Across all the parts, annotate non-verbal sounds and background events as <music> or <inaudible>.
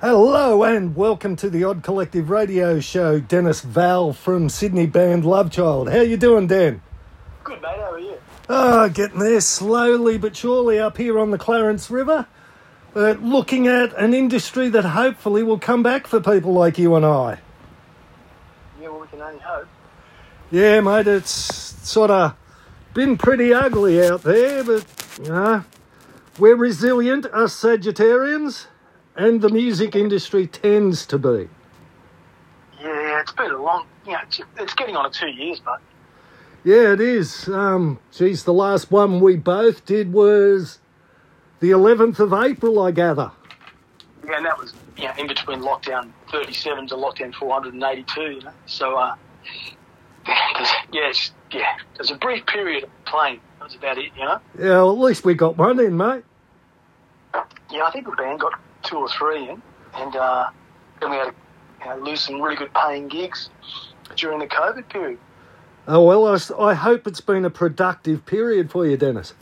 Hello and welcome to the Odd Collective Radio Show. Dennis Val from Sydney band Love Child. How you doing, Dan? Good, mate. How are you? Ah, getting there slowly but surely up here on the Clarence River. But looking at an industry that hopefully will come back for people like you and I. Yeah, well, we can only hope. Yeah, mate, it's sort of been pretty ugly out there, but you know, we're resilient, us Sagittarians, and the music industry tends to be. Yeah, it's been a long. Yeah, it's, it's getting on to two years, but Yeah, it is. Um, geez, the last one we both did was the 11th of April, I gather. yeah, and that was yeah in between lockdown 37 to lockdown 482. You know, so uh, there's- <laughs> yeah, it's, yeah, there's a brief period of playing. That's about it. You know. Yeah, well, at least we got one in, mate. Yeah, I think the band got two or three in, and uh, then we had to you know, lose some really good paying gigs during the COVID period. Oh, well, I hope it's been a productive period for you, Dennis.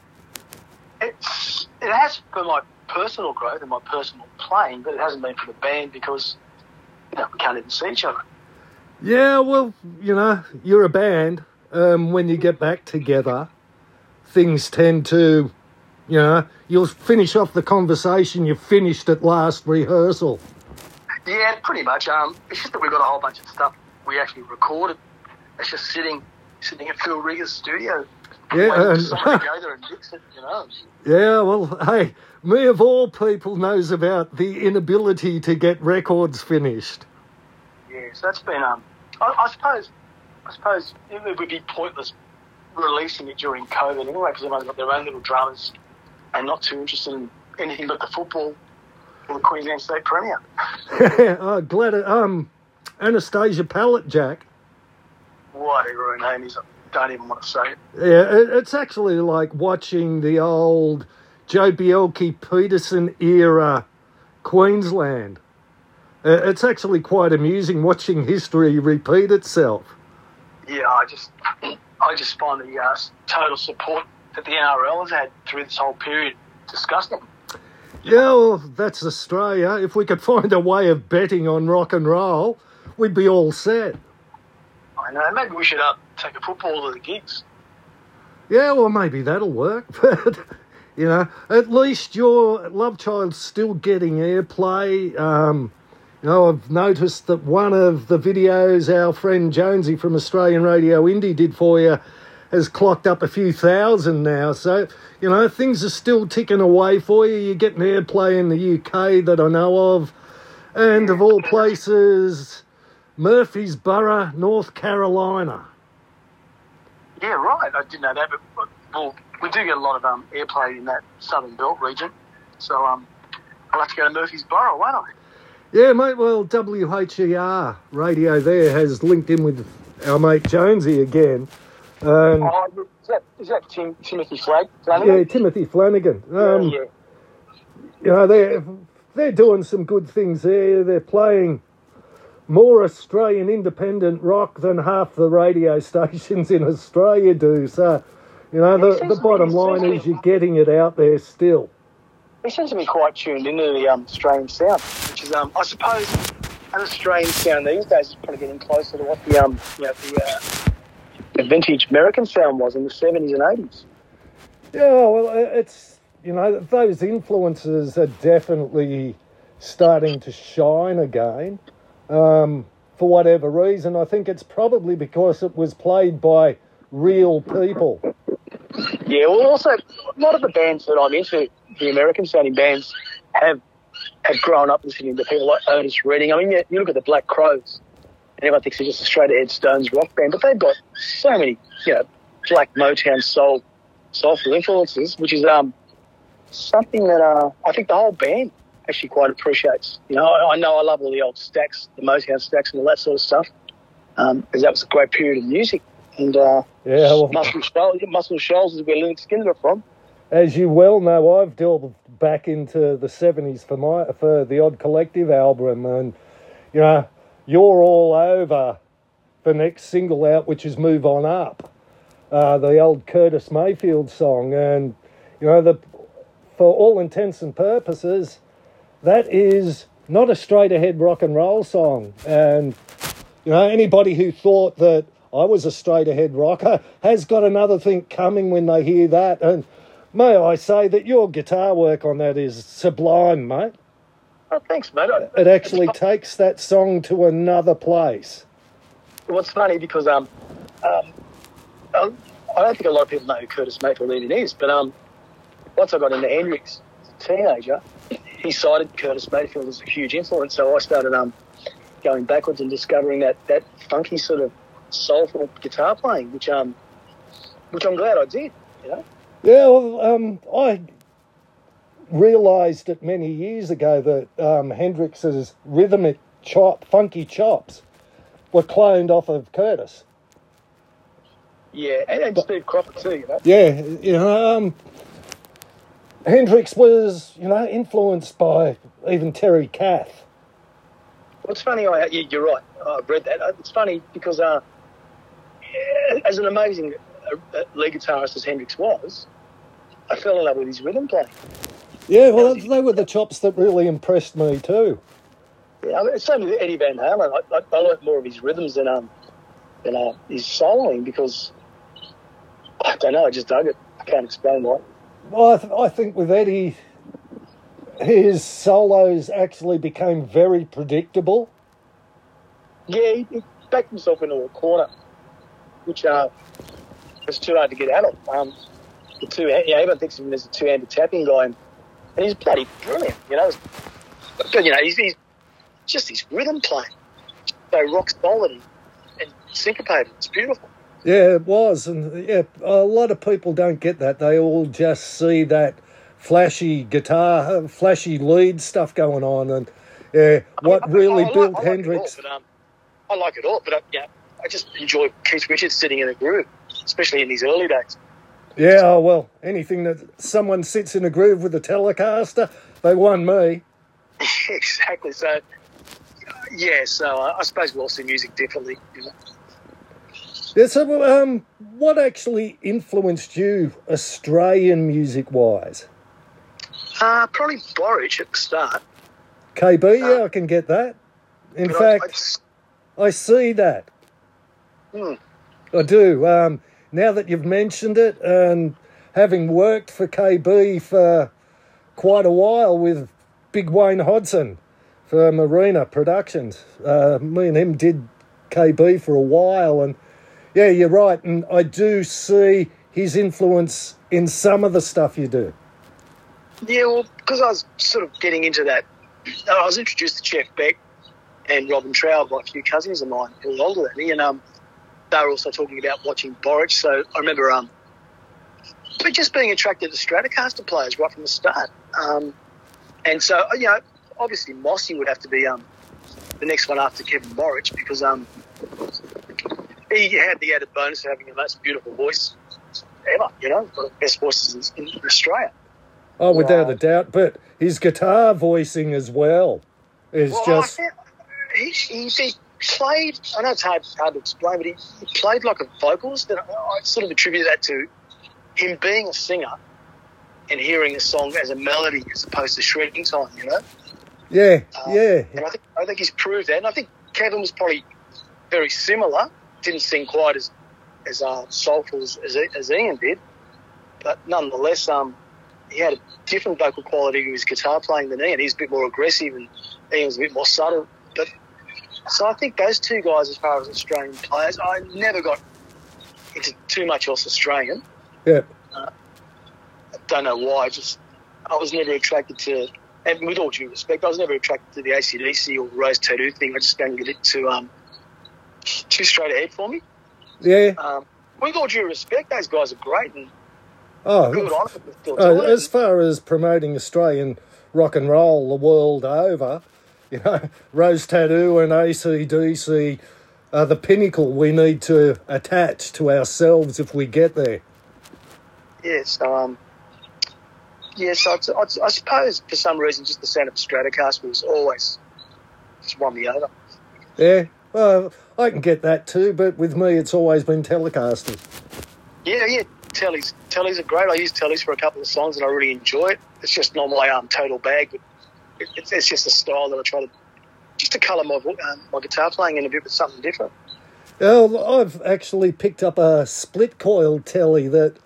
It's it has for my personal growth and my personal playing, but it hasn't been for the band because you know we can't even see each other. Yeah, well, you know, you're a band. Um, when you get back together, things tend to, you know, you'll finish off the conversation you finished at last rehearsal. Yeah, pretty much. Um, it's just that we've got a whole bunch of stuff we actually recorded. It's just sitting sitting at Phil Rigger's studio. Yeah, for and- someone to go there and mix it. You know. Yeah, well, hey, me of all people knows about the inability to get records finished. Yeah, so that's been. Um, I, I suppose. I suppose it would be pointless releasing it during COVID anyway, because everyone's got their own little dramas and not too interested in anything but the football or the Queensland State Premier. <laughs> oh, glad it, um, Anastasia Pallet Jack. Whatever her name is, don't even want to say it. Yeah, it's actually like watching the old Joh Bjelke-Petersen era Queensland. It's actually quite amusing watching history repeat itself. Yeah, I just, I just find the uh, total support that the NRL has had through this whole period disgusting. Yeah, well, that's Australia. If we could find a way of betting on rock and roll, we'd be all set. Maybe we should uh, take a football to the gigs. Yeah, well, maybe that'll work. <laughs> But, you know, at least your love child's still getting airplay. Um, you know, I've noticed that one of the videos our friend Jonesy from Australian Radio Indie did for you has clocked up a few thousand now. So, you know, things are still ticking away for you. You're getting airplay in the UK that I know of. And of all places, Murfreesboro, North Carolina. Yeah, right. I didn't know that, but well, we do get a lot of um, airplay in that Southern Belt region. So um, I'll have to go to Murfreesboro, won't I? Yeah, mate. Well, WHER radio there has linked in with our mate Jonesy again. Um, Oh, is that, is that Tim, Timothy Flag? yeah, Timothy Flanagan. Um, yeah. You know, they're they're doing some good things there. They're playing more Australian independent rock than half the radio <laughs> stations in Australia do. So, you know, the, the bottom line is you're getting it out there still. He seems to be quite tuned into the um, Australian sound, which is, um, I suppose, an Australian sound these days is probably getting closer to what the, um, you know, the, uh, the vintage American sound was in the 70s and 80s. Yeah, well, uh, it's you know those influences are definitely starting to shine again. Um, for whatever reason, I think it's probably because it was played by real people. Yeah, well, also, a lot of the bands that I'm into, the American sounding bands, have have grown up listening to people like Otis Redding. I mean, you, you look at the Black Crowes, and everyone thinks they're just a straight ahead Stones rock band, but they've got so many, you know, black Motown soul, soulful influences, which is um something that uh, I think the whole band actually quite appreciates. You know, I, I know I love all the old Stax, the Motown Stax, and all that sort of stuff, because that was a great period of music. And uh, Yeah, well, Muscle <laughs> Shoals, Muscle Shoals is where Lynyrd Skynyrd are from. as you well know, I've delved back into the '70s for my for the Odd Collective album, and you know, You're All Over, the next single out, which is Move On Up, uh, the old Curtis Mayfield song. And, you know, the, for all intents and purposes, that is not a straight ahead rock and roll song. And, you know, anybody who thought that I was a straight ahead rocker has got another thing coming when they hear that. And may I say that your guitar work on that is sublime, mate. Oh, thanks, mate. I- It actually takes that song to another place. What's funny because um, um, um, I don't think a lot of people know who Curtis Mayfield even is, but um, once I got into Hendrix as a teenager, he cited Curtis Mayfield as a huge influence. So I started um, going backwards and discovering that that funky sort of soulful guitar playing, which um, which I'm glad I did. You know, Yeah, well, um, I realised it many years ago that um, Hendrix's rhythmic chop, funky chops, were cloned off of Curtis. yeah, and, and Steve Cropper too. You know, Yeah, you know, um, Hendrix was, you know, influenced by even Terry Kath. Well, it's funny, I, you- you're right. I've read that. Uh, It's funny because uh, as an amazing uh, uh, lead guitarist as Hendrix was, I fell in love with his rhythm playing. Yeah, well, they were the chops that really impressed me too. Yeah, I mean, same with Eddie Van Halen. I, I, I learned more of his rhythms than um than uh, his soloing because I don't know. I just dug it. I can't explain why. Well, I, th- I think with Eddie, his solos actually became very predictable. Yeah, he, he backed himself into a corner, which uh, was too hard to get out of. Um, the two, yeah, everyone thinks of him as a two-handed tapping guy, and, and he's bloody brilliant, you know. But you know, he's, he's just his rhythm playing, so rock solid and, and syncopated. It's beautiful. Yeah, it was, and yeah, a lot of people don't get that. They all just see that flashy guitar, flashy lead stuff going on, and yeah, what I- I- really I like- built I like all, Hendrix. but, um, I like it all, but uh, yeah, I just enjoy Keith Richards sitting in a groove, especially in these early days. Yeah, oh, well, anything that someone sits in a groove with a Telecaster, they won me. <laughs> exactly. So, yeah. So uh, I suppose we all see music differently. You know? Yeah, so um, what actually influenced you Australian music wise? Uh, probably Borich at the start. KB, yeah, I can get that. In But I- I fact, just- I see that. Hmm. I do. Um, now that you've mentioned it, and having worked for KB for quite a while with Big Wayne Hodson for Marina Productions, uh, me and him did KB for a while, and yeah, you're right, and I do see his influence in some of the stuff you do. yeah, well, because I was sort of getting into that, I was introduced to Jeff Beck and Robin Trower by a few cousins of mine who were older than me, and um, they were also talking about watching Borich. So I remember um, but just being attracted to Stratocaster players right from the start. Um, and so, you know, obviously Mossy would have to be um, the next one after Kevin Borich because um, he had the added bonus of having the most beautiful voice ever, you know, one of the best voices in, in Australia. Oh, without Wow. a doubt, but his guitar voicing as well is Well, just. I, he, he, he played, I know it's hard, hard to explain, but he, he played like a vocalist, and I, I sort of attribute that to him being a singer and hearing a song as a melody as opposed to shredding time, you know? Yeah, Um, yeah. And I think, I think he's proved that. And I think Kevin was probably very similar, didn't sing quite as, as uh, soulful as, as, as Ian did, but nonetheless, um, he had a different vocal quality to his guitar playing than Ian. He's a bit more aggressive and Ian's a bit more subtle. But so I think those two guys, as far as Australian players, I never got into too much else Australian. Yeah. I don't know why. Just I was never attracted to, and with all due respect, I was never attracted to the ACDC or Rose Tattoo thing. I just found it a bit too um too straight ahead for me. Yeah. Um, with all due respect, those guys are great and Oh, good on them. Uh, as far as promoting Australian rock and roll the world over, you know, <laughs> Rose Tattoo and ACDC are the pinnacle we need to attach to ourselves if we get there. Yeah, so um, yeah, so it's, it's, I suppose for some reason just the sound of Stratocaster was always just won me over. Yeah, well, I can get that too, but with me, it's always been Telecasters. Yeah, yeah. Tellies, tellies are great. I use tellies for a couple of songs, and I really enjoy it. It's just not my um, total bag, but it, it's, it's just a style that I try to just to colour my um, my guitar playing in a bit with something different. Well, I've actually picked up a split coil telly that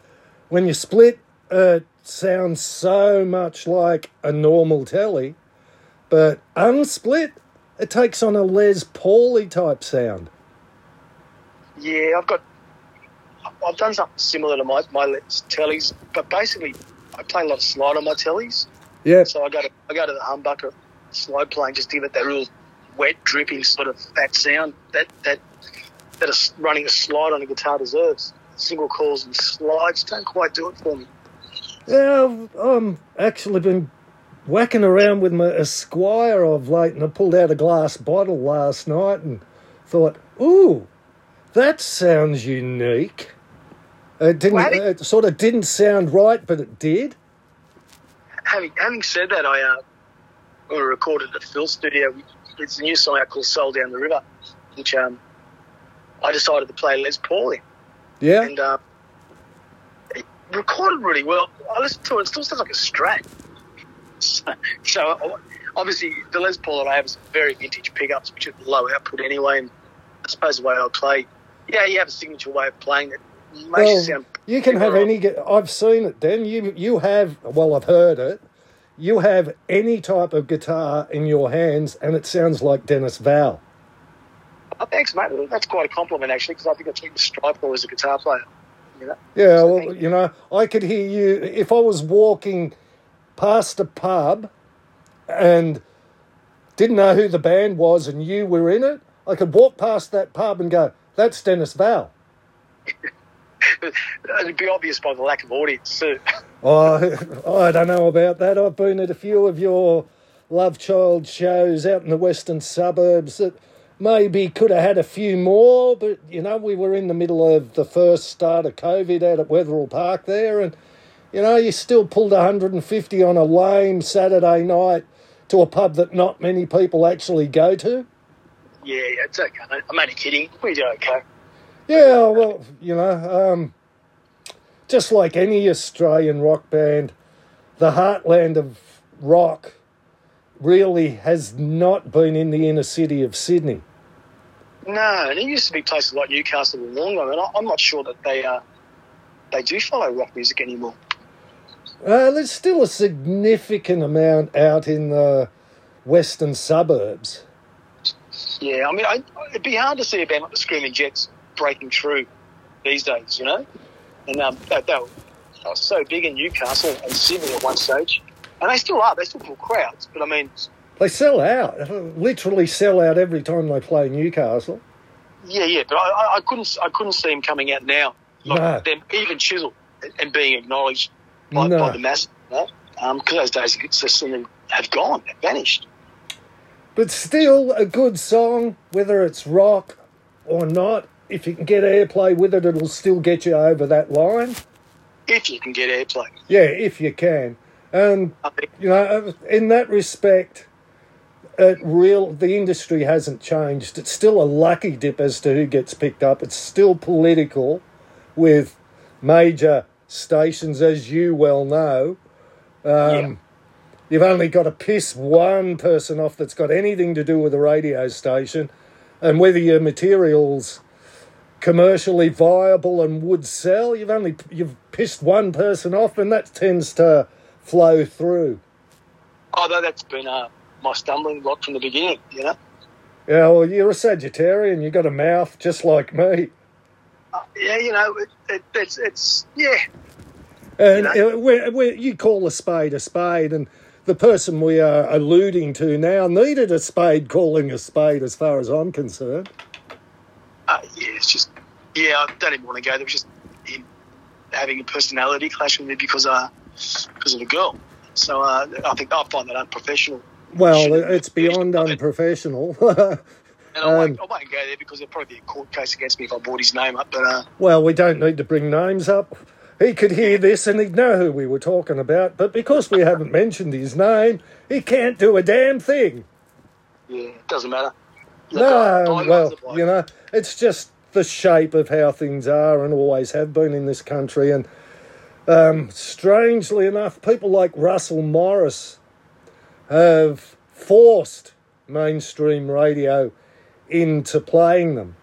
when you split, it sounds so much like a normal telly, but unsplit, it takes on a Les Pauly type sound. Yeah, I've got. I've done something similar to my my tellies, but basically, I play a lot of slide on my tellies. Yeah, So I go to I go to the humbucker slide playing just to give it that real wet, dripping sort of that sound that that that a s running a slide on a guitar deserves. Single coils and slides don't quite do it for me. yeah, I've um, actually been whacking around with my Esquire of late, and I pulled out a glass bottle last night and thought, ooh, that sounds unique. It didn't. It sort of didn't sound right, but it did. Having having said that, I uh, we recorded at Phil's studio. It's a new song out called "Soul Down the River," which um, I decided to play Les Paul in. Yeah. and uh, it recorded really well. I listened to it; it still sounds like a Strat. So, <laughs> so obviously, the Les Paul that I have is very vintage pickups, which are low output anyway. And I suppose the way I play, yeah, you have a signature way of playing that makes you Well, sound. you can have any. I've seen it, Dan. You you have. Well, I've heard it. You have any type of guitar in your hands, and it sounds like Dennis Val. Oh, thanks, mate. That's quite a compliment, actually, because I think I think the Striper as a guitar player. You know? Yeah, So well, you know, I could hear you if I was walking past a pub and didn't know who the band was, and you were in it. I could walk past that pub and go, "That's Dennis Val." <laughs> It'd be obvious by the lack of audience too. <laughs> Oh, I don't know about that. I've been at a few of your Love Child shows out in the western suburbs that maybe could have had a few more, but you know, we were in the middle of the first start of COVID out at Wetherill Park there, and you know, you still pulled 150 on a lame Saturday night to a pub that not many people actually go to. Yeah, it's okay. I'm only kidding. We do okay. Yeah, well, you know, um, just like any Australian rock band, the heartland of rock really has not been in the inner city of Sydney. No, and it used to be places like Newcastle and Wollongong, and I'm not sure that they uh, they do follow rock music anymore. Uh, there's still a significant amount out in the western suburbs. Yeah, I mean, I, it'd be hard to see a band like the Screaming Jets breaking through these days, you know. And um, they, they, were, they were so big in Newcastle and Sydney at one stage, and they still are. They still pull crowds, but I mean, They sell out, literally sell out every time they play Newcastle. yeah, yeah. But I, I, couldn't, I couldn't see them coming out now, like No. them even chiseled and- and being acknowledged by, No. by the mass. Know? um, because those days just have gone, have vanished. But still, a good song, whether it's rock or not, if you can get airplay with it, it'll still get you over that line. If you can get airplay, Yeah, if you can. And, you know, in that respect, it real the industry hasn't changed. It's still a lucky dip as to who gets picked up. It's still political with major stations, as you well know. Um, Yeah. You've only got to piss one person off that's got anything to do with a radio station, and whether your materials commercially viable and would sell, you've only you've pissed one person off, and that tends to flow through. although that's been uh, my stumbling block from the beginning, you know. Yeah, well, you're a Sagittarian. You've got a mouth just like me, yeah, you know, it, it, it's it's yeah, and You uh, we we you call a spade a spade, and the person we are alluding to now needed a spade calling a spade, as far as I'm concerned. uh, yeah. It's just yeah. I don't even want to go there. It's just him having a personality clash with me because uh because of a girl. So uh, I think I find that unprofessional. Well, it's beyond unprofessional. <laughs> And I, won't, Um, I won't go there because there'll probably be a court case against me if I brought his name up. But uh, Well, we don't need to bring names up. He could hear this and he'd know who we were talking about, but because we haven't mentioned his name, he can't do a damn thing. yeah, it doesn't matter. Look, I- I No, well, you know, it's just the shape of how things are and always have been in this country. And um, strangely enough, people like Russell Morris have forced mainstream radio into playing them.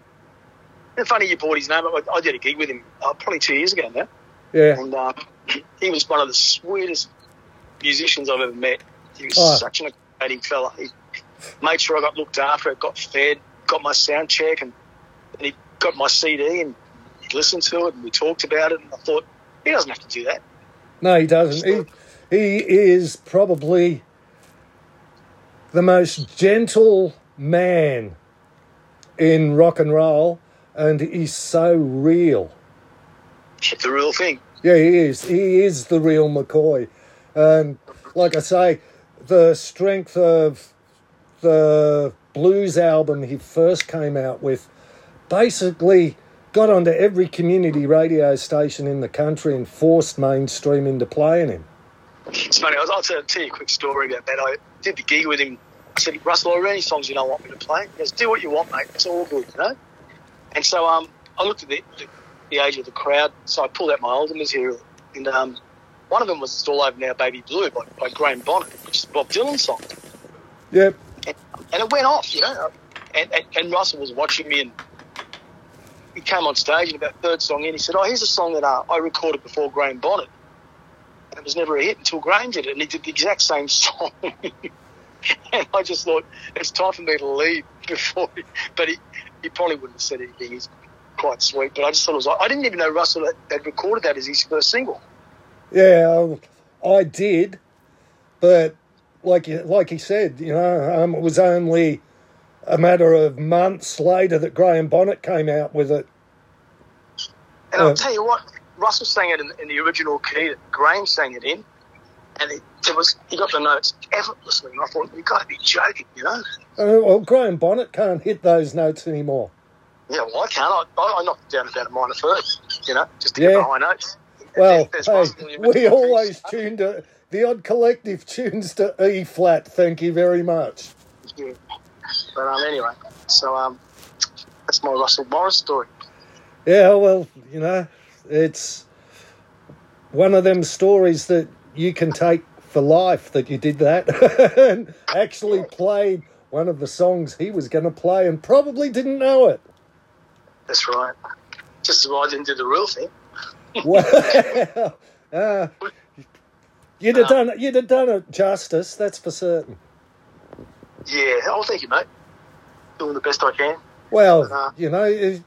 It's funny you brought his name up. I, I did a gig with him uh, probably two years ago now. Yeah, And uh, <clears throat> he was one of the sweetest musicians I've ever met. He was Oh. such an accommodating fella. He made sure I got looked after, got fed, got my sound check, and, and he got my CD and he listened to it and we talked about it. And I thought, he doesn't have to do that. no, he doesn't. He, he is probably the most gentle man in rock and roll, and he's so real. It's the real thing. Yeah, he is. He is the real McCoy. And like I say, the strength of the blues album he first came out with basically got onto every community radio station in the country and forced mainstream into playing him. It's funny. I'll, I'll tell you a quick story about that. I did the gig with him. I said, Russell, are there any songs you don't want me to play? He goes, do what you want, mate. It's all good, you know? And so um, I looked at the, the, the age of the crowd, so I pulled out my older material. And um, one of them was It's All Over Now, Baby Blue by, by Graham Bonnet, which is Bob Dylan's song. Yep. And, and it went off, you know? And, and, and Russell was watching me and he came on stage and about third song in, he said, oh, here's a song that uh, I recorded before Graham Bonnet. And it was never a hit until Graham did it, and he did the exact same <laughs> song. <laughs> and I just thought, it's time for me to leave <laughs> before. He, but he, he probably wouldn't have said anything. He's quite sweet. But I just thought it was. I didn't even know Russell had, had recorded that as his first single. Yeah, I did, but like you, like he said, you know, um, it was only a matter of months later that Graham Bonnet came out with it. And Uh, I'll tell you what, Russell sang it in, in the original key that Graham sang it in. And it, it was he got the notes effortlessly. And I thought, you've got to be joking, you know? Uh, well, Graham Bonnet can't hit those notes anymore. Yeah, well, I can't. I, I, I knocked down about a minor third, you know, just to Yeah. get the high notes. Well, hey, Russell in the we always tune to the odd collective tunes to E flat. Thank you very much. Yeah. But um, anyway, so um, that's my Russell Morris story. Yeah, well, you know, it's one of them stories that you can take for life that you did that <laughs> and actually played one of the songs he was going to play and probably didn't know it. That's right. Just as well I didn't do the real thing. <laughs> Well, uh, you'd have done it. You'd have done it justice. That's for certain. Yeah. Oh, thank you, mate. Doing the best I can. Well, Uh, you know,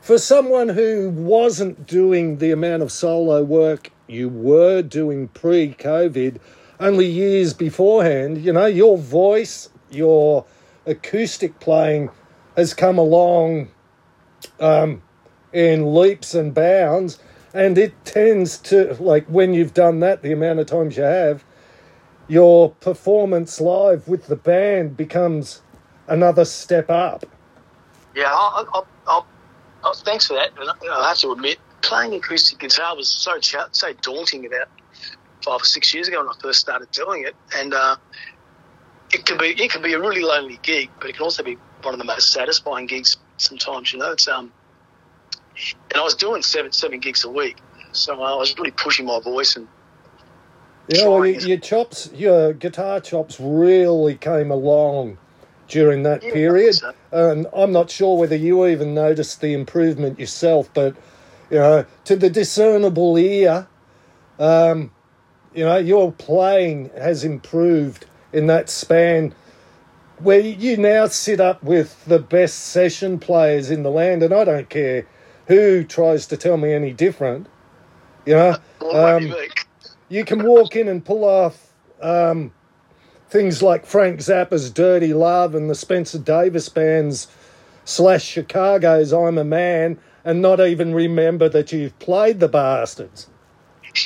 for someone who wasn't doing the amount of solo work you were doing pre COVID, only years beforehand, you know, your voice, your acoustic playing has come along um, in leaps and bounds. And it tends to, like, when you've done that, the amount of times you have, your performance live with the band becomes another step up. Yeah. I, I, I, I, thanks for that. I have to admit, playing acoustic guitar was so so daunting about five or six years ago when I first started doing it, and uh, it can be it can be a really lonely gig, but it can also be one of the most satisfying gigs. Sometimes, you know, it's um, and I was doing seven seven gigs a week, so I was really pushing my voice and Yeah, well, your, your chops, your guitar chops really came along during that Yeah, period. so. And I'm not sure whether you even noticed the improvement yourself, but, you know, to the discernible ear, um, you know, your playing has improved in that span where you now sit up with the best session players in the land, and I don't care who tries to tell me any different. You know, um, you can walk in and pull off um, things like Frank Zappa's Dirty Love and the Spencer Davis Band's slash Chicago's I'm a Man and not even remember that you've played the bastards.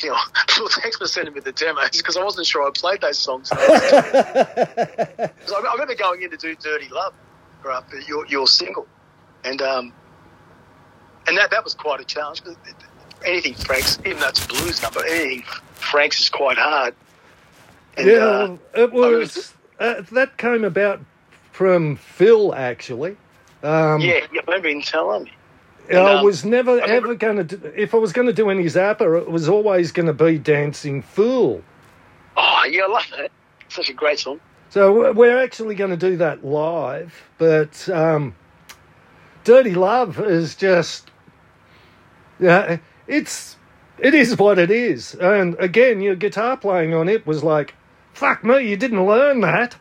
You know, well, thanks for sending me the demos because I wasn't sure I played those songs. <laughs> I, I remember going in to do "Dirty Love" for for your your single, and um, and that that was quite a challenge. anything Frank's, even though it's a blues number, anything Frank's is quite hard. And, yeah, uh, it was. Uh, that came about from Phil actually. Um, yeah, you remember him telling me. I um, was never I ever going to. If I was going to do any Zappa, it was always going to be Dancing Fool. Oh, yeah, I love that. Such a great song. So we're actually going to do that live, but um, Dirty Love is just, yeah, it's it is what it is. And again, your guitar playing on it was like, fuck me, you didn't learn that,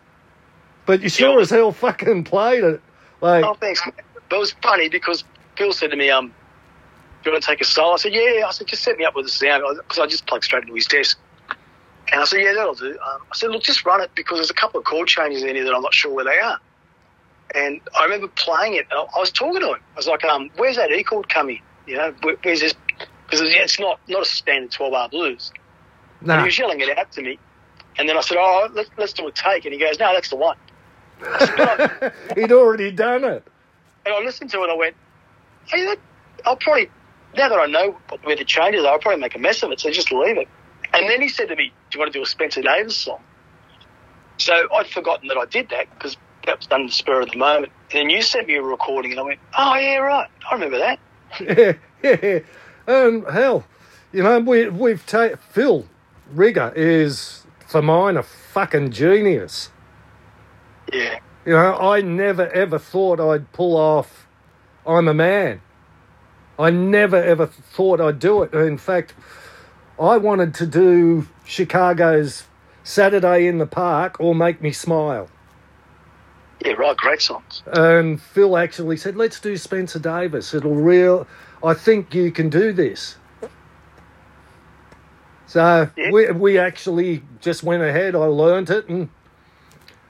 but you sure Yeah. as hell fucking played it. Like, Oh, thanks. But it was funny because Phil said to me, um, do you want to take a solo? I said, yeah. I said, just set me up with the sound because I just plugged straight into his desk. And I said, yeah, that'll do. Um, I said, look, just run it because there's a couple of chord changes in here that I'm not sure where they are. And I remember playing it. And I was talking to him. I was like, um, where's that E chord coming? You know, where, where's this? Because it's not, not a standard 12 bar blues. And he was yelling it out to me. And then I said, oh, let's, let's do a take. And he goes, no, that's the one. Said, "No, <laughs> He'd already done it. And I listened to it and I went, hey, that, I'll probably, now that I know where the changes are, I'll probably make a mess of it, so just leave it. And then he said to me, do you want to do a Spencer Davis song? So I'd forgotten that I did that because that was done in the spur of the moment. And then you sent me a recording and I went, oh, yeah, right. I remember that. Yeah, <laughs> yeah. And hell, you know, we, we've taken Phil Rigger is, for mine, a fucking genius. Yeah. You know, I never ever thought I'd pull off I'm a man. I never ever thought I'd do it. In fact, I wanted to do Chicago's Saturday in the Park or Make Me Smile. Yeah, right. Great songs. And Phil actually said, let's do Spencer Davis. It'll real, I think you can do this. So Yeah. we, we actually just went ahead. I learned it and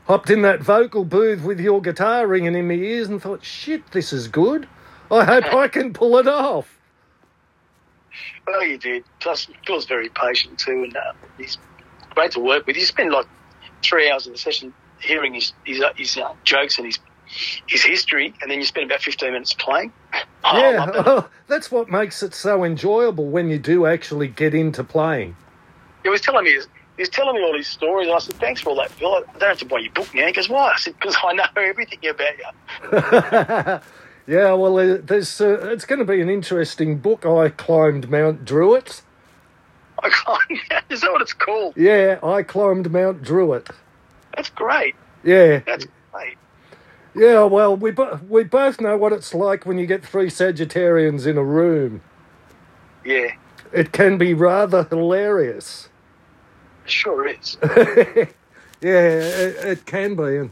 hopped in that vocal booth with your guitar ringing in my ears and thought, shit, this is good. I hope I can pull it off. Well, you did. Plus, Phil's very patient too, and uh, he's great to work with. You spend like three hours of the session hearing his his, uh, his uh, jokes and his his history, and then you spend about fifteen minutes playing. <laughs> Oh, yeah, oh, that's what makes it so enjoyable when you do actually get into playing. He was telling me his, he was telling me all these stories, and I said, "Thanks for all that, Phil. I don't have to buy your book now." He goes, "Why?" I said, "Because I know <laughs> everything about you." <laughs> yeah, well, uh, there's uh, it's going to be an interesting book. I climbed Mount Druitt. I can't. <laughs> Is that what it's called? Yeah, I climbed Mount Druitt. That's great. Yeah, That's great. yeah. Well, we bo- we both know what it's like when you get three Sagittarians in a room. Yeah, It can be rather hilarious. Sure is. <laughs> Yeah, it, it can be, and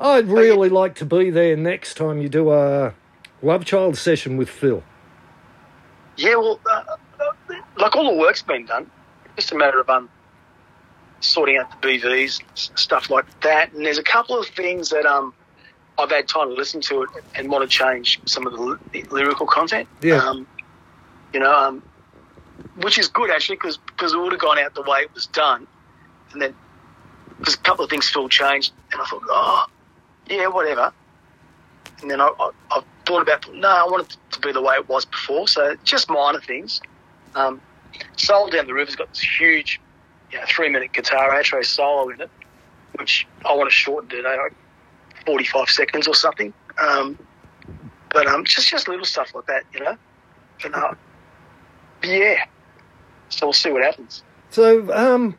I'd really like to be there next time you do a Love Child session with Phil. Yeah, well, uh, uh, like all the work's been done. Just a matter of um, sorting out the BVs, stuff like that. And there's a couple of things that um, I've had time to listen to it and want to change some of the, ly- the lyrical content. Yeah. Um, you know, um, which is good actually because because it would have gone out the way it was done. And then because a couple of things Phil changed, and I thought, oh, yeah, whatever. And then I, I, I thought about, no, I want it to be the way it was before. So just minor things. Um, Soul Down the River's got this huge, you know, three minute guitar outro solo in it, which I want to shorten to like 45 seconds or something. Um, but um, just just little stuff like that, you know. And, uh, yeah. So we'll see what happens. So, um,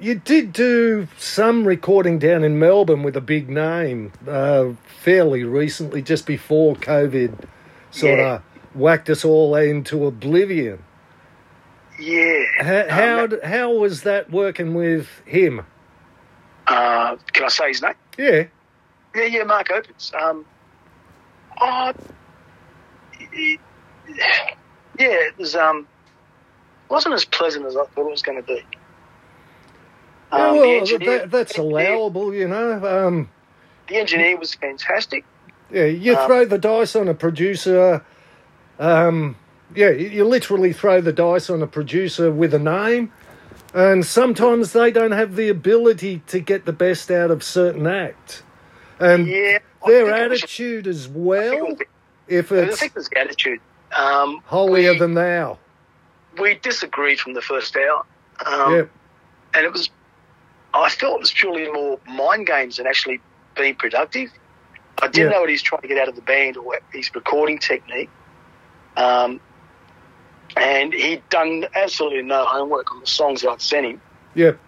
you did do some recording down in Melbourne with a big name uh, fairly recently, just before COVID sort Yeah. of whacked us all into oblivion. Yeah. How, how, Um, how was that working with him? uh, can I say his name? Yeah. Yeah, yeah, Mark Opitz. Um, oh, <sighs> yeah, it was um, wasn't as pleasant as I thought it was going to be. Um, well, engineer- that, that's <laughs> allowable, you know. Um, The engineer was fantastic. yeah, you Um, throw the dice on a producer. Um, yeah, you literally throw the dice on a producer with a name, and sometimes they don't have the ability to get the best out of certain acts, and Yeah, their think attitude as I think well. If I it's think it was the attitude. Um, holier we, than thou. We disagreed from the first hour. Um, yeah, and it was I felt it was purely more mind games than actually being productive. I didn't Yeah. know what he's trying to get out of the band or his recording technique. Um, and he'd done absolutely no homework on the songs that I'd sent him. Yep.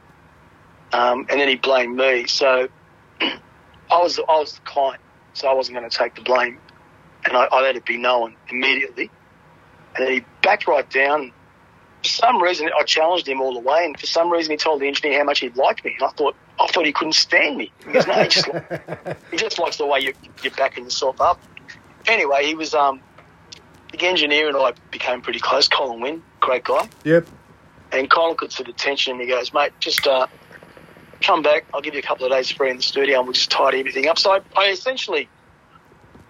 Um, and then he blamed me. So <clears throat> I was I was the client, so I wasn't going to take the blame, and I, I let it be known immediately. And then he backed right down. For some reason, I challenged him all the way, and for some reason, he told the engineer how much he liked me. And I thought I thought he couldn't stand me. He goes, no, he just <laughs> he just likes the way you, you're backing yourself up. Anyway, he was um, the engineer and I became pretty close. Colin Wynn, great guy. Yep. And Colin could see the tension and he goes, mate, just uh, come back. I'll give you a couple of days free in the studio and we'll just tidy everything up. So I, I essentially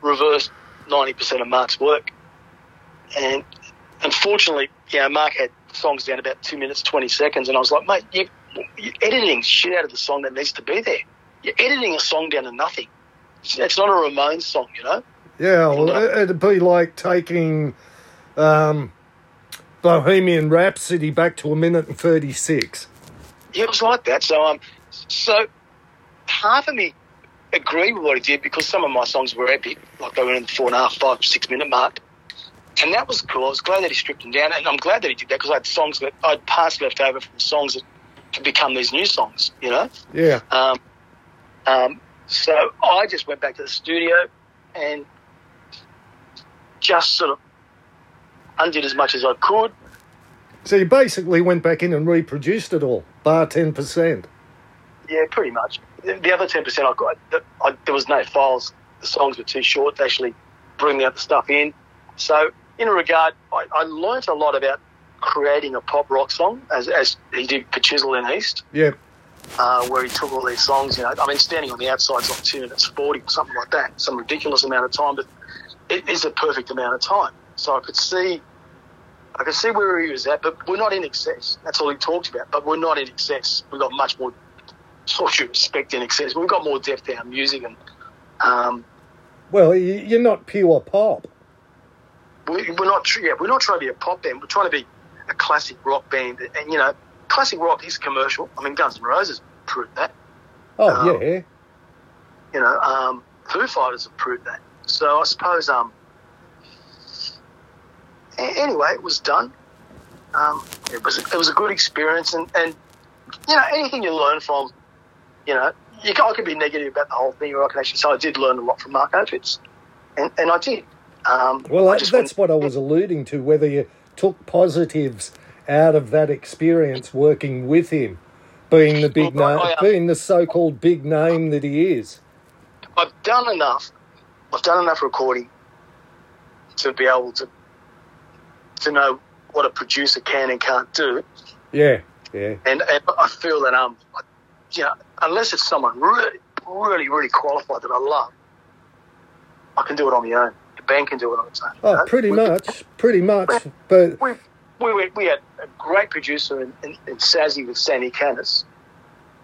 reversed 90% of Mark's work. And unfortunately, you know, Mark had songs down about two minutes, 20 seconds. And I was like, mate, you, you're editing shit out of the song that needs to be there. You're editing a song down to nothing. It's, it's not a Ramones song, you know? Yeah, well, it- it'd be like taking um, Bohemian Rhapsody back to a minute and 36. Yeah, it was like that. So, um, so half of me agree with what he did because some of my songs were epic, like they were in the four and a half, five, six minute mark, and that was cool. I was glad that he stripped them down, and I'm glad that he did that because I had songs that I'd parts left over from songs that could become these new songs, you know. Yeah. Um, um, so I just went back to the studio and just sort of undid as much as I could. So you basically went back in and reproduced it all, bar 10%. Yeah, pretty much. The the other ten percent I got, the, I, there was no files. The songs were too short to actually bring the stuff in. So, in regard, I, I learnt a lot about creating a pop rock song, as, as he did for Chisel INXS, Yep. uh, where he took all these songs. You know, I mean, standing on the outside's like two minutes forty or something like that, some ridiculous amount of time, but it is a perfect amount of time. So I could see. I could see where he was at, but we're not INXS. That's all he talked about. But we're not INXS. We've got much more sort of respect INXS. We've got more depth in our music, and um, Well, you're not pure pop. We, we're not. Yeah, we're not trying to be a pop band. We're trying to be a classic rock band. And you know, classic rock is commercial. I mean, Guns N' Roses proved that. Oh, Um, yeah. You know, um, Foo Fighters have proved that. So I suppose. Um, anyway, it was done. Um, it was it was a good experience, and, and you know anything you learn from, you know, you can, I could be negative about the whole thing, or I can actually say I did learn a lot from Mark Opitz, and and I did. Um, Well, I that's went- what I was alluding to, whether you took positives out of that experience working with him, being the big Well, name, being the so-called big name that he is. I've done enough. I've done enough recording to be able to to know what a producer can and can't do, Yeah, yeah, and, and I feel that um, you know, unless it's someone really, really, really qualified that I love, I can do it on my own. The can do it on its own. oh, pretty We- much, pretty much. But We we we, had a great producer in, in, in Sazzy with Sammy Canis,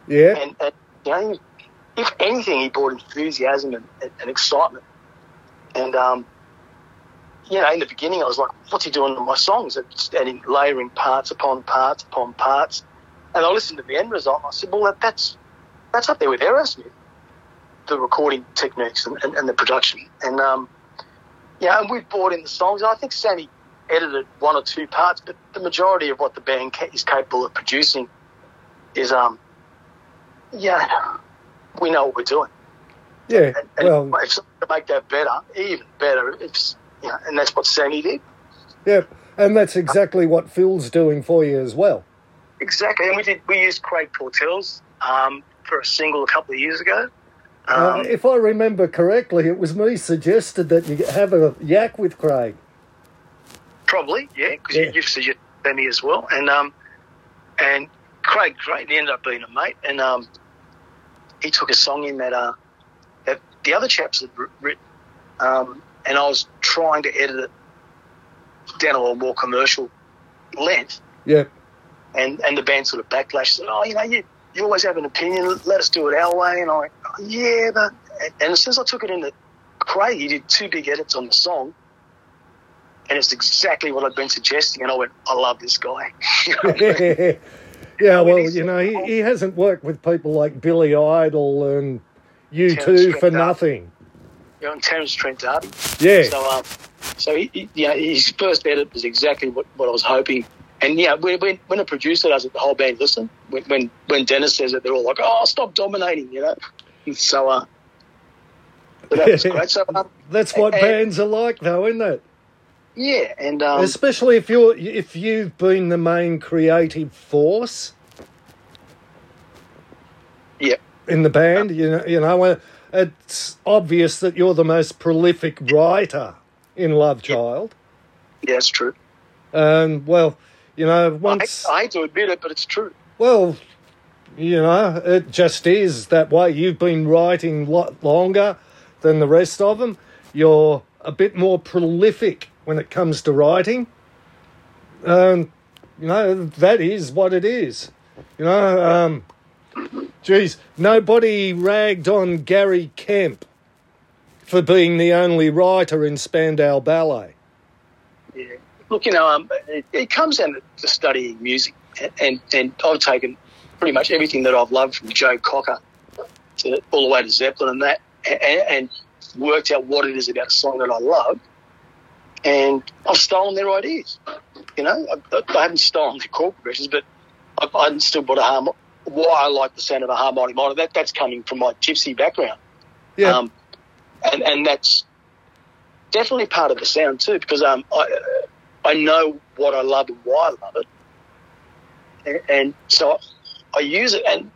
yeah, and, and you know, if anything, he brought enthusiasm and, and, and excitement. And um, you know, in the beginning, I was like, "What's he doing to my songs?" It's adding layering parts upon parts upon parts. And I listened to the end result, and I said, "Well, that, that's that's up there with Aerosmith, the recording techniques and, and, and the production." And um, yeah, and we've brought in the songs. And I think Sammy edited one or two parts, but the majority of what the band ca- is capable of producing is um, yeah, we know what we're doing. yeah. And, and Well, if to make that better, even better, it's you know, and that's what Sammy did. yeah, and that's exactly what Phil's doing for you as well. Exactly, and we did. We used Craig Porteils um, for a single a couple of years ago. Uh, Um, if I remember correctly, it was me suggested that you have a yak with Craig. probably, yeah, because Yeah. you, you've suggested Sammy as well, and um, and Craig, Craig he ended up being a mate, and um, he took a song in that uh, that the other chaps had written, um, and I was trying to edit it down to a more commercial length. Yeah, and and the band sort of backlashed. Said, oh, you know, you you always have an opinion. Let us do it our way. And I yeah, but and, and as soon as I took it into Craig, he did two big edits on the song, and it's exactly what I'd been suggesting. And I went, I love this guy. <laughs> You know what I mean? yeah. Well, you know, he, he hasn't worked with people like Billy Idol and U2 for nothing. you know, on Terence Trent D'Arby. Yeah. So, um, so he, he, yeah, his first edit was exactly what, what I was hoping. And yeah, when, when, when a producer does it, the whole band listen. When, when when Dennis says it, they're all like, "Oh, stop dominating," you know. And so, uh, but that was <laughs> great. So, um, That's what and- bands are like, though, isn't it? yeah, and um, Especially if you're if you've been the main creative force yeah, in the band. You know, you know, uh, it's obvious that you're the most prolific writer in Love Child. yeah, it's true. And well, you know, I, once I hate to admit it, but it's true. well, you know, it just is that way. You've been writing a lot longer than the rest of them. You're a bit more prolific when it comes to writing. Um, you know, that is what it is. You know, um, geez, nobody ragged on Gary Kemp for being the only writer in Spandau Ballet. Yeah. Look, you know, um, it, it comes down to studying music, and and I've taken pretty much everything that I've loved from Joe Cocker to all the way to Zeppelin and that, and, and worked out what it is about a song that I love, and I've stolen their ideas. You know, I, I haven't stolen the chord progressions, but I've, I've still brought a harmonic. Why I like the sound of a harmonic minor, that that's coming from my gypsy background. Yeah, Um, and and that's definitely part of the sound too, because um, I I know what I love and why I love it, and, and so I use it. And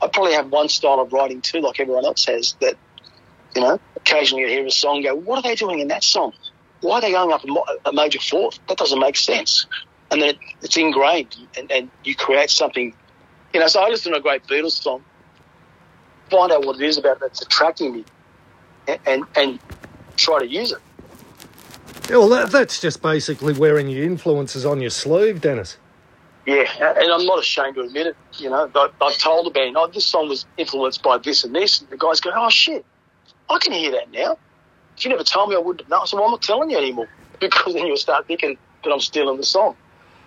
I probably have one style of writing too, like everyone else has. That you know, occasionally you hear a song, go, "What are they doing in that song? Why are they going up a, major fourth? That doesn't make sense." And then it, it's ingrained, and, and you create something. You know, so I listen to a great Beatles song, find out what it is about that's attracting me, and, and, and try to use it. Yeah, well, that, that's just basically wearing your influences on your sleeve, Dennis. Yeah, and I'm not ashamed to admit it. You know, I've told the band, oh, this song was influenced by this and this. And the guys go, oh, shit, I can hear that now. If you never told me, I wouldn't have known. So well, I'm not telling you anymore. <laughs> Because then you'll start thinking that I'm stealing the song.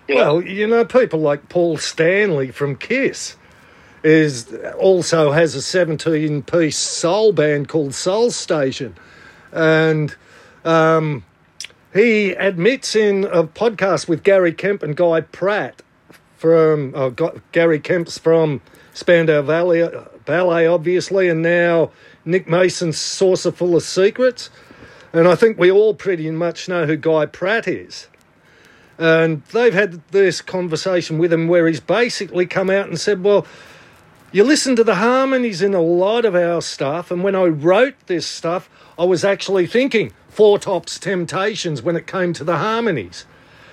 You know? Well, you know, people like Paul Stanley from Kiss is also has a 17 piece soul band called Soul Station. And um, he admits in a podcast with Gary Kemp and Guy Pratt from uh, Gary Kemp's from Spandau Valley, Ballet, obviously, and now Nick Mason's Saucerful of Secrets. And I think we all pretty much know who Guy Pratt is. And they've had this conversation with him where he's basically come out and said, Well, you listen to the harmonies in a lot of our stuff. And when I wrote this stuff, I was actually thinking Four Tops Temptations when it came to the harmonies.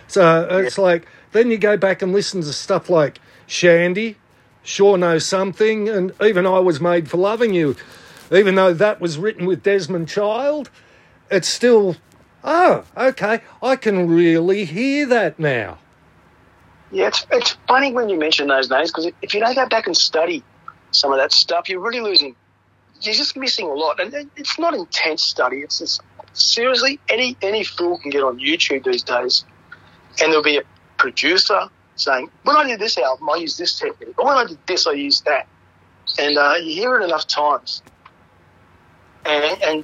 So it's like, then you go back and listen to stuff like Shandi, Sure Know Something, and even I Was Made for Loving You. Even though that was written with Desmond Child, it's still, oh, okay, I can really hear that now. Yeah, it's, it's funny when you mention those names because if you don't go back and study some of that stuff, you're really losing. You're just missing a lot, and it's not intense study. It's just seriously any any fool can get on YouTube these days, and there'll be a producer saying, "When I did this album, I used this technique. Or when I did this, I used that." And uh, you hear it enough times, and, and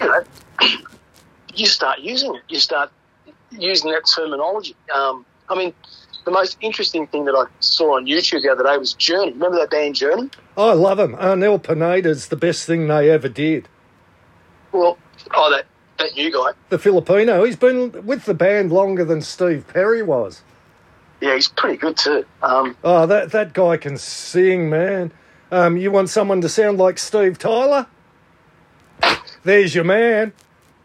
you know, <clears throat> you start using it. You start using that terminology. Um, I mean, the most interesting thing that I saw on YouTube the other day was Journey. Remember that band Journey? I love them. Arnel Pineda's the best thing they ever did. Well, oh, that, that new guy. The Filipino, he's been with the band longer than Steve Perry was. Yeah, he's pretty good too. Um, Oh, that, that guy can sing, man. Um, you want someone to sound like Steve Tyler? There's your man.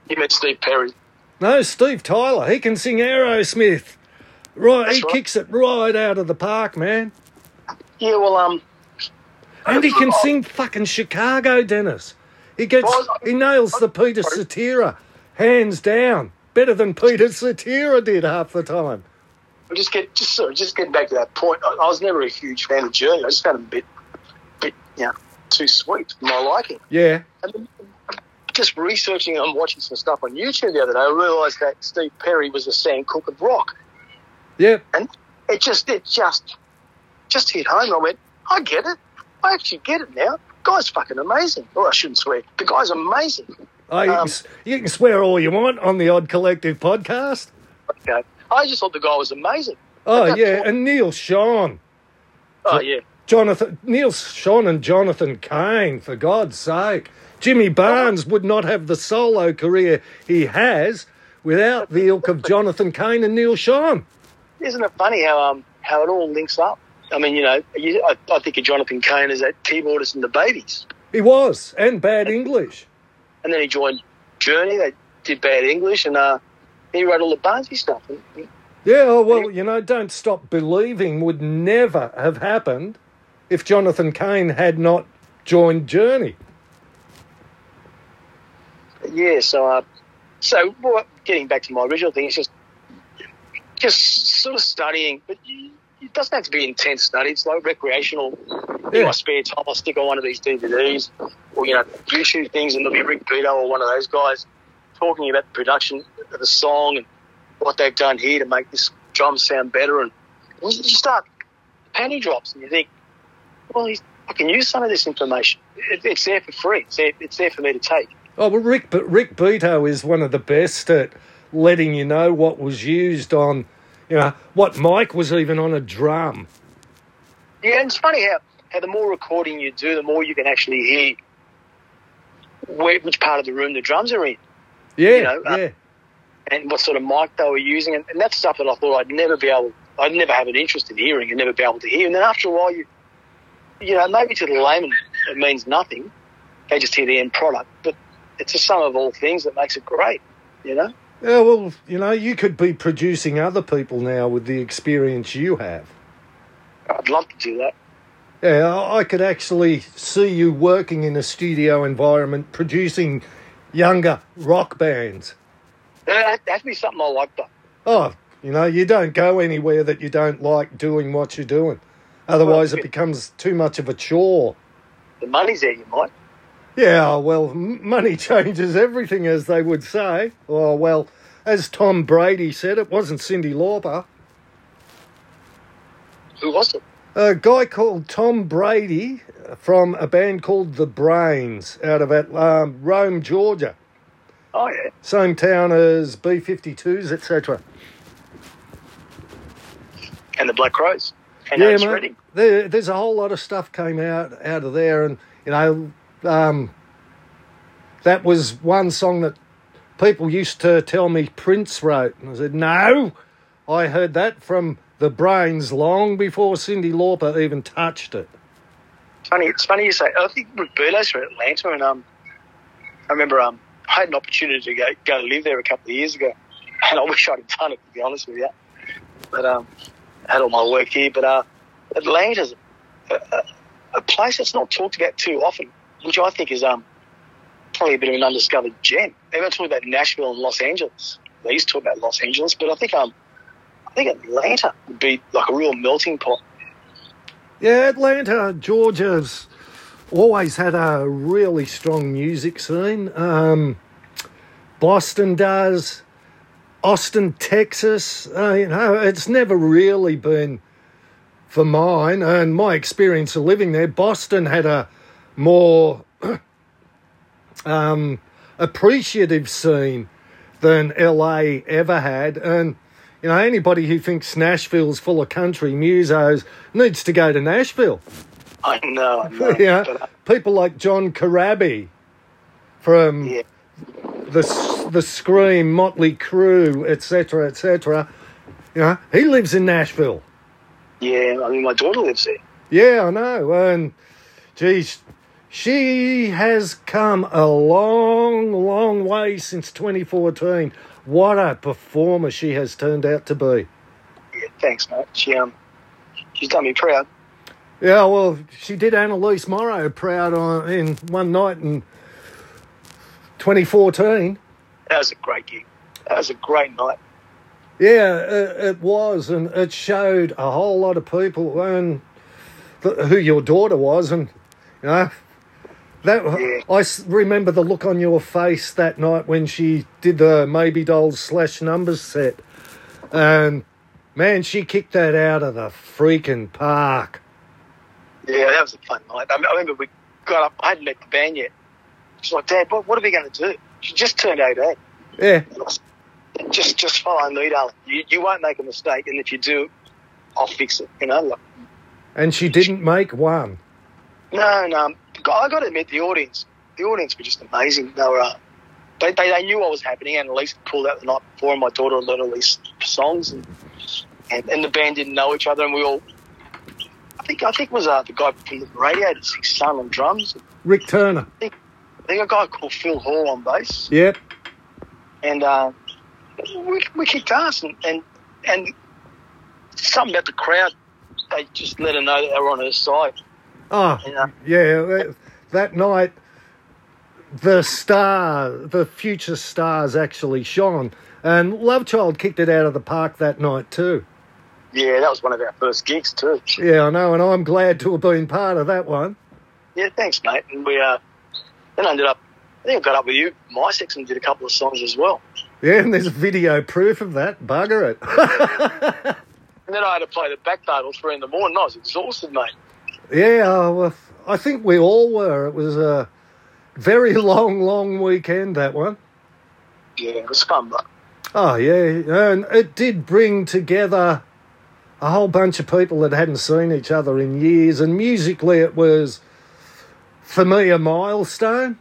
you met Steve Perry. No, Steve Tyler. He can sing Aerosmith. Right, That's he right. kicks it right out of the park, man. Yeah, well, um, And he can sing fucking Chicago, Dennis. He gets, Well, he nails the Peter Cetera, hands down, better than Peter Cetera did half the time. I'll just get just sorry, just getting back to that point. I, I was never a huge fan of Journey. I just found him a bit, bit, you know, too sweet for my liking. Yeah, And then just researching and watching some stuff on YouTube the other day, I realised that Steve Perry was a Sam Cooke of rock. yeah. and it just it just just hit home. I went, I get it. I actually get it now. The guy's fucking amazing. Or I shouldn't swear. The guy's amazing. Oh, you, Um, can, you can swear all you want on the Odd Collective podcast. Okay. I just thought the guy was amazing. Oh yeah, point- and Neal Schon, Oh yeah. Jonathan, Neal Schon, and Jonathan Cain. For God's sake, Jimmy Barnes would not have the solo career he has without the ilk of Jonathan Cain and Neal Schon. Isn't it funny how um how it all links up? I mean, you know, you, I, I think of Jonathan Cain as that keyboardist in the Babys, He was, and bad English. and then he joined Journey. They did Bad English, and uh, he wrote all the Barnesy stuff. Yeah, oh, well, you know, Don't Stop Believing would never have happened if Jonathan Cain had not joined Journey. yeah, so uh, so well, getting back to my original thing, it's just just sort of studying, but it doesn't have to be intense study. It's like recreational. In my spare time, I'll stick on one of these DVDs or you know YouTube things, and there'll be Rick Beato or one of those guys talking about the production of the song and what they've done here to make this drum sound better. And you start penny drops, and you think, well, he's, I can use some of this information. It, it's there for free. It's there, it's there for me to take. Oh, well, Rick, but Rick Beato is one of the best at letting you know what was used on, you know, what mic was even on a drum. Yeah, and it's funny how, how the more recording you do, the more you can actually hear where, which part of the room the drums are in Yeah, You know, uh, yeah. and what sort of mic they were using. And, and that's stuff that I thought I'd never be able, I'd never have an interest in hearing and never be able to hear. And then after a while, you, you know, maybe to the layman it means nothing. They just hear the end product. But it's a sum of all things that makes it great, you know? Yeah, well, you know, you could be producing other people now with the experience you have. I'd love to do that. Yeah, I I could actually see you working in a studio environment producing younger rock bands. That has to be something I like, though. Oh, you know, you don't go anywhere that you don't like doing what you're doing. Otherwise, Well, it becomes too much of a chore. The money's there, you might. Yeah, well, money <laughs> changes everything, as they would say. Oh, well, as Tom Brady said, it wasn't Cyndi Lauper. Who was it? A guy called Tom Brady from a band called The Brains out of um, Rome, Georgia. Oh, yeah. Same town as B 52s, etc. And the Black Crowes. And Yeah, mate. There, there's a whole lot of stuff came out out of there, and you know, um, that was one song that people used to tell me Prince wrote, and I said, no, I heard that from the Brains long before Cyndi Lauper even touched it. Funny, it's funny you say. I think Burlow's from Atlanta, and um, I remember um, I had an opportunity to go go live there a couple of years ago, <laughs> and I wish I'd done it to be honest with you. But um, I had all my work here. But uh, Atlanta's a, a, a place that's not talked about too often, which I think is um probably a bit of an undiscovered gem. Everyone talk about Nashville and Los Angeles. They used to talk about Los Angeles, but I think um, think Atlanta would be like a real melting pot. Yeah, Atlanta, Georgia's always had a really strong music scene. Um, Boston does. Austin, Texas. Uh, you know, it's never really been for mine and my experience of living there. Boston had a more <clears throat> um, appreciative scene than LA ever had, and you know, anybody who thinks Nashville's full of country musos needs to go to Nashville. I know, I know. <laughs> yeah, uh, people like John Corabi from yeah. the the Scream, Motley Crue, etc., etc. You know, he lives in Nashville. Yeah, I mean, my daughter lives there. Yeah, I know, and geez, she has come a long, long way since 2014. What a performer she has turned out to be. Yeah, thanks, mate. She um, she's done me proud. Yeah, well, she did Annalise Morrow proud on in one night in 2014. That was a great gig. That was a great night. Yeah, it, it was, and it showed a whole lot of people and th- who your daughter was, and you know that Yeah. I remember the look on your face that night when she did the Maybe Dolls slash numbers set, and man, she kicked that out of the freaking park. Yeah, that was a fun night. I, remember we got up. I hadn't met the band yet. She's like, Dad, what, what are we going to do? She just turned 18. Yeah. Just just follow me, darling. You, you won't make a mistake, and if you do, I'll fix it. You know, like, And she didn't make one. no, no. I got to admit, the audience, the audience were just amazing. They were, uh, they, they, they knew what was happening, and at least pulled out the night before. And my daughter learned all these songs, and, and and the band didn't know each other, and we all. I think I think it was uh, the guy from the Radiator Six Son on drums. Rick Turner. I think a guy called Phil Hall on bass. Yep. and uh, we, we kicked ass and, and and something about the crowd they just let her know that they were on her side Oh, Yeah. yeah. that- That night, the star, the future stars actually shone. And Love Child kicked it out of the park that night too. yeah that was one of our first gigs too Yeah, I know, and I'm glad to have been part of that one. yeah thanks mate and we uh then ended up I think I got up with you my sex and did a couple of songs as well Yeah, and there's video proof of that. Bugger it. <laughs> and then I had to play the back till three in the morning I was exhausted mate yeah, uh, well, I think we all were. It was a very <laughs> long, long weekend, that one. yeah it was fun but Oh, yeah, and it did bring together a whole bunch of people that hadn't seen each other in years, and musically it was, for me, a milestone.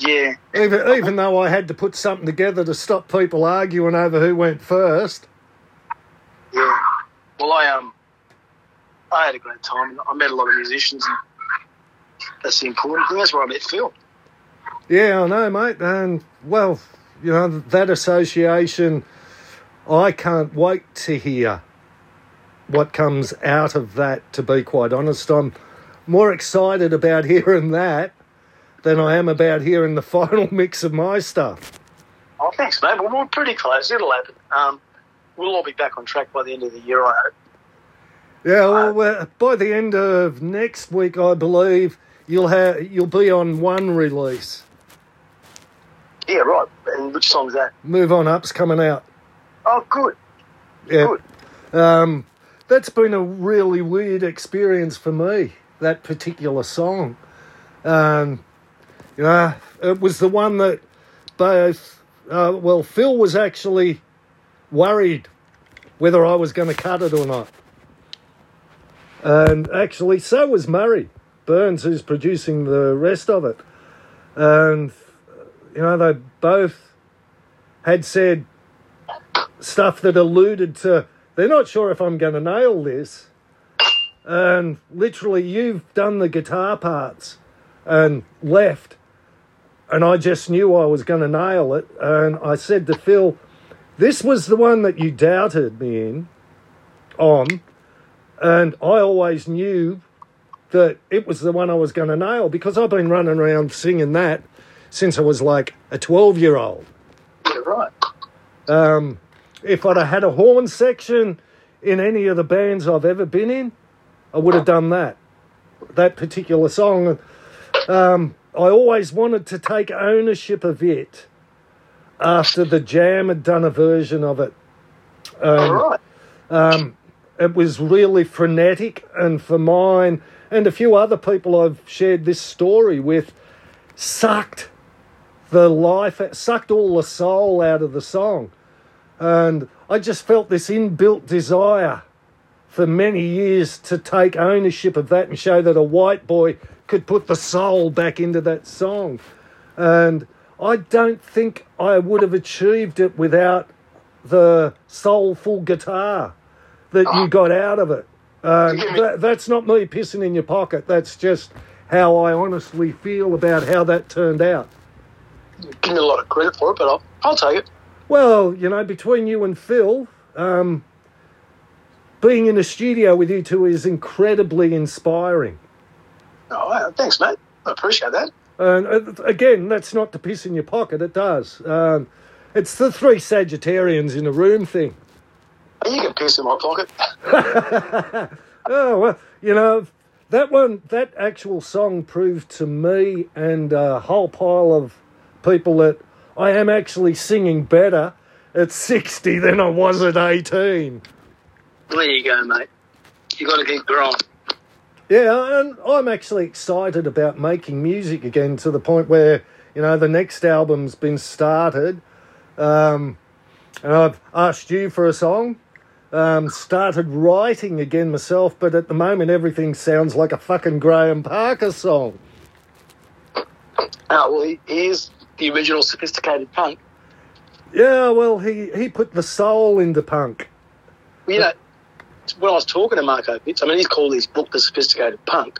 yeah Even, even though I had to put something together to stop people arguing over who went first. yeah well I um I had a great time I met a lot of musicians and that's the important thing that's where I met Phil Yeah, I know, mate. And, well, you know, that association, I can't wait to hear what comes out of that, to be quite honest. I'm more excited about <laughs> hearing that than I am about hearing the <laughs> final mix of my stuff. Oh, thanks, mate. Well, we're pretty close. It'll happen. Um, we'll all be back on track by the end of the year, I hope. Yeah, well, uh, by the end of next week, I believe you'll have you'll be on one release. Yeah, right. And which song's that? Move on up's coming out. Oh, good. Yeah. Good. Um, that's been a really weird experience for me, that particular song. Um, you know, it was the one that both, uh, well, Phil was actually worried whether I was going to cut it or not. And actually, so was Murray Burns, who's producing the rest of it. And, you know, they both had said stuff that alluded to they're not sure if I'm going to nail this. And literally, you've done the guitar parts and left. And I just knew I was going to nail it. And I said to Phil, this was the one that you doubted me in on. And I always knew that it was the one I was going to nail because I've been running around singing that since I was like a 12 year old. Yeah, right. Um, if I'd have had a horn section in any of the bands I've ever been in, I would have done that. That particular song. Um, I always wanted to take ownership of it after the Jam had done a version of it. Um, right. um, it was really frenetic, and for mine and a few other people I've shared this story with, sucked the life, sucked all the soul out of the song. And I just felt this inbuilt desire for many years to take ownership of that and show that a white boy could put the soul back into that song. And I don't think I would have achieved it without the soulful guitar that you got out of it. Um, that, that's not me pissing in your pocket. That's just how I honestly feel about how that turned out. Give me a lot of credit for it, but I'll, I'll take it. Well, you know, between you and Phil, um, being in a studio with you two is incredibly inspiring. Oh, thanks, mate. I appreciate that. And uh, again, that's not to piss in your pocket, it does. Um, it's the three Sagittarians in a room thing. You can piss in my pocket. <laughs> Oh, well, you know, that one, that actual song proved to me and a whole pile of people that I am actually singing better at 60 than I was at 18. There you go, mate. You got to keep growing. Yeah, and I'm actually excited about making music again to the point where, you know, the next album's been started. Um, and I've asked you for a song. Um, started writing again myself, but at the moment everything sounds like a fucking Graham Parker song. Uh, well, he, he is the original sophisticated punk. Yeah, well, he, he put the soul into punk. Well, you know, when I was talking to Mark Opitz, I mean, he's called his book The Sophisticated Punk.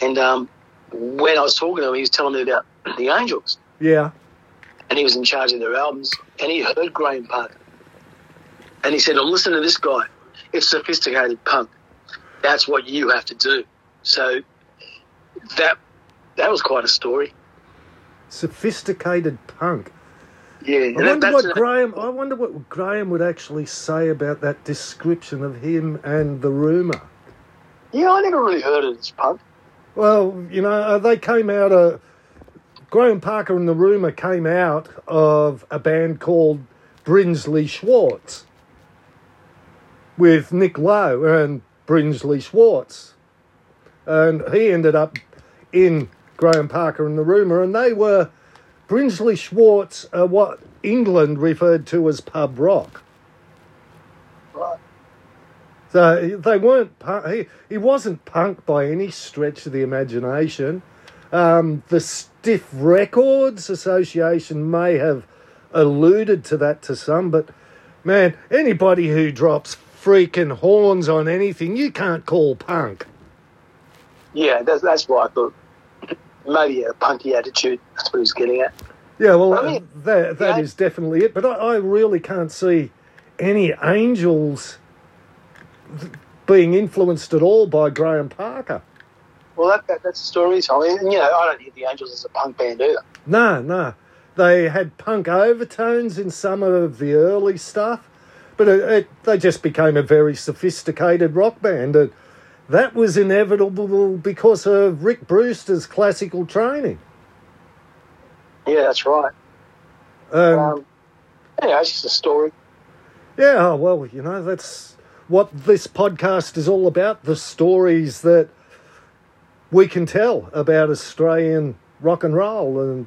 And um, when I was talking to him, he was telling me about the Angels. Yeah. And he was in charge of their albums. And he heard Graham Parker. And he said, I'm listening to this guy. It's sophisticated punk. That's what you have to do. So that that was quite a story. Sophisticated punk. Yeah. I wonder what Graham. I wonder what Graham would actually say about that description of him and the rumor. yeah, I never really heard of this punk. Well, you know, uh, they came out. Uh, Graham Parker and the rumor came out of a band called Brinsley Schwarz with Nick Lowe and Brinsley Schwarz, and he ended up in Graham Parker and the rumor, and they were Brinsley Schwarz, are what England referred to as pub rock. Right. So they weren't. pu- He he wasn't punk by any stretch of the imagination. Um, the Stiff Records Association may have alluded to that to some, but man, anybody who drops freaking horns on anything, you can't call punk. Yeah, that's, that's why I thought maybe a punky attitude. That's what he was getting at. Yeah, well, I uh, mean, that that is yeah. definitely it. But I, I really can't see any angels th- being influenced at all by Graham Parker. Well, that, that that's the story. So, I mean, you know, I don't hear the Angels as a punk band either. No, no. They had punk overtones in some of the early stuff, but it, it, they just became a very sophisticated rock band. And that was inevitable because of Rick Brewster's classical training. Yeah, that's right. Um, Um, anyway, it's just a story. yeah, well, you know, that's what this podcast is all about the stories that we can tell about Australian rock and roll. And,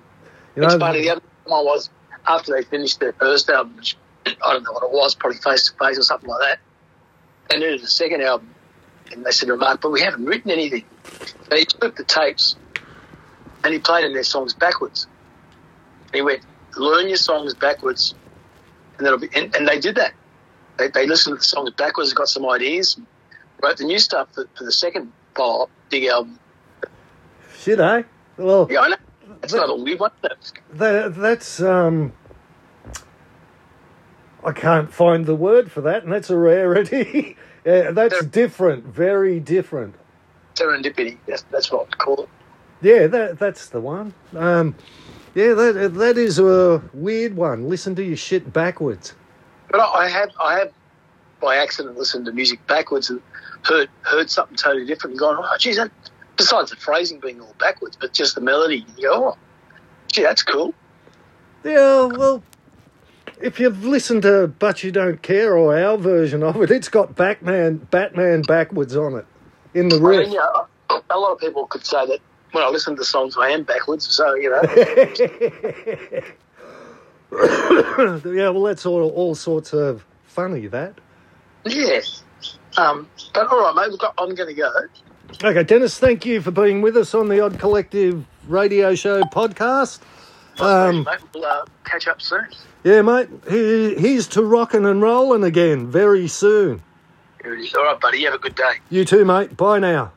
you know, it's funny. The other one was after they finished their first album, which I don't know what it was, probably Face to Face or something like that. They needed a second album, and they said to Mark, "But we haven't written anything." So he took the tapes and he played in their songs backwards. And he went, "Learn your songs backwards, and that'll be." And, and they did that. They, they listened to the songs backwards, got some ideas, wrote the new stuff for, for the second follow-up big album. shit, eh? Well, Yeah, I know. That's not a weird one. That, that's um, I can't find the word for that, and that's a rarity. yeah, <laughs> that's There- different, very different. Serendipity. That's, that's what I call it. Yeah, that that's the one. Um, yeah, that that is a weird one. Listen to your shit backwards. But I I have, I have, by accident, listened to music backwards and heard heard something totally different and gone, oh, geez, that, besides the phrasing being all backwards, but just the melody, you go, oh, gee, that's cool. Yeah, well, if you've listened to But You Don't Care or our version of it, it's got Batman Batman backwards on it in the I mean, know, a lot of people could say that when I listen to songs, I am backwards. So you know, <laughs> yeah, well, that's all all sorts of funny. That. Yes, Um, but all right, mate, we've got, I'm going to go. Okay, Dennis, thank you for being with us on the Odd Collective Radio Show podcast. Um, mate, we'll uh, catch up soon. Yeah, mate, he, he's to rocking and rolling again very soon. All right, buddy. You have a good day. You too, mate. Bye now.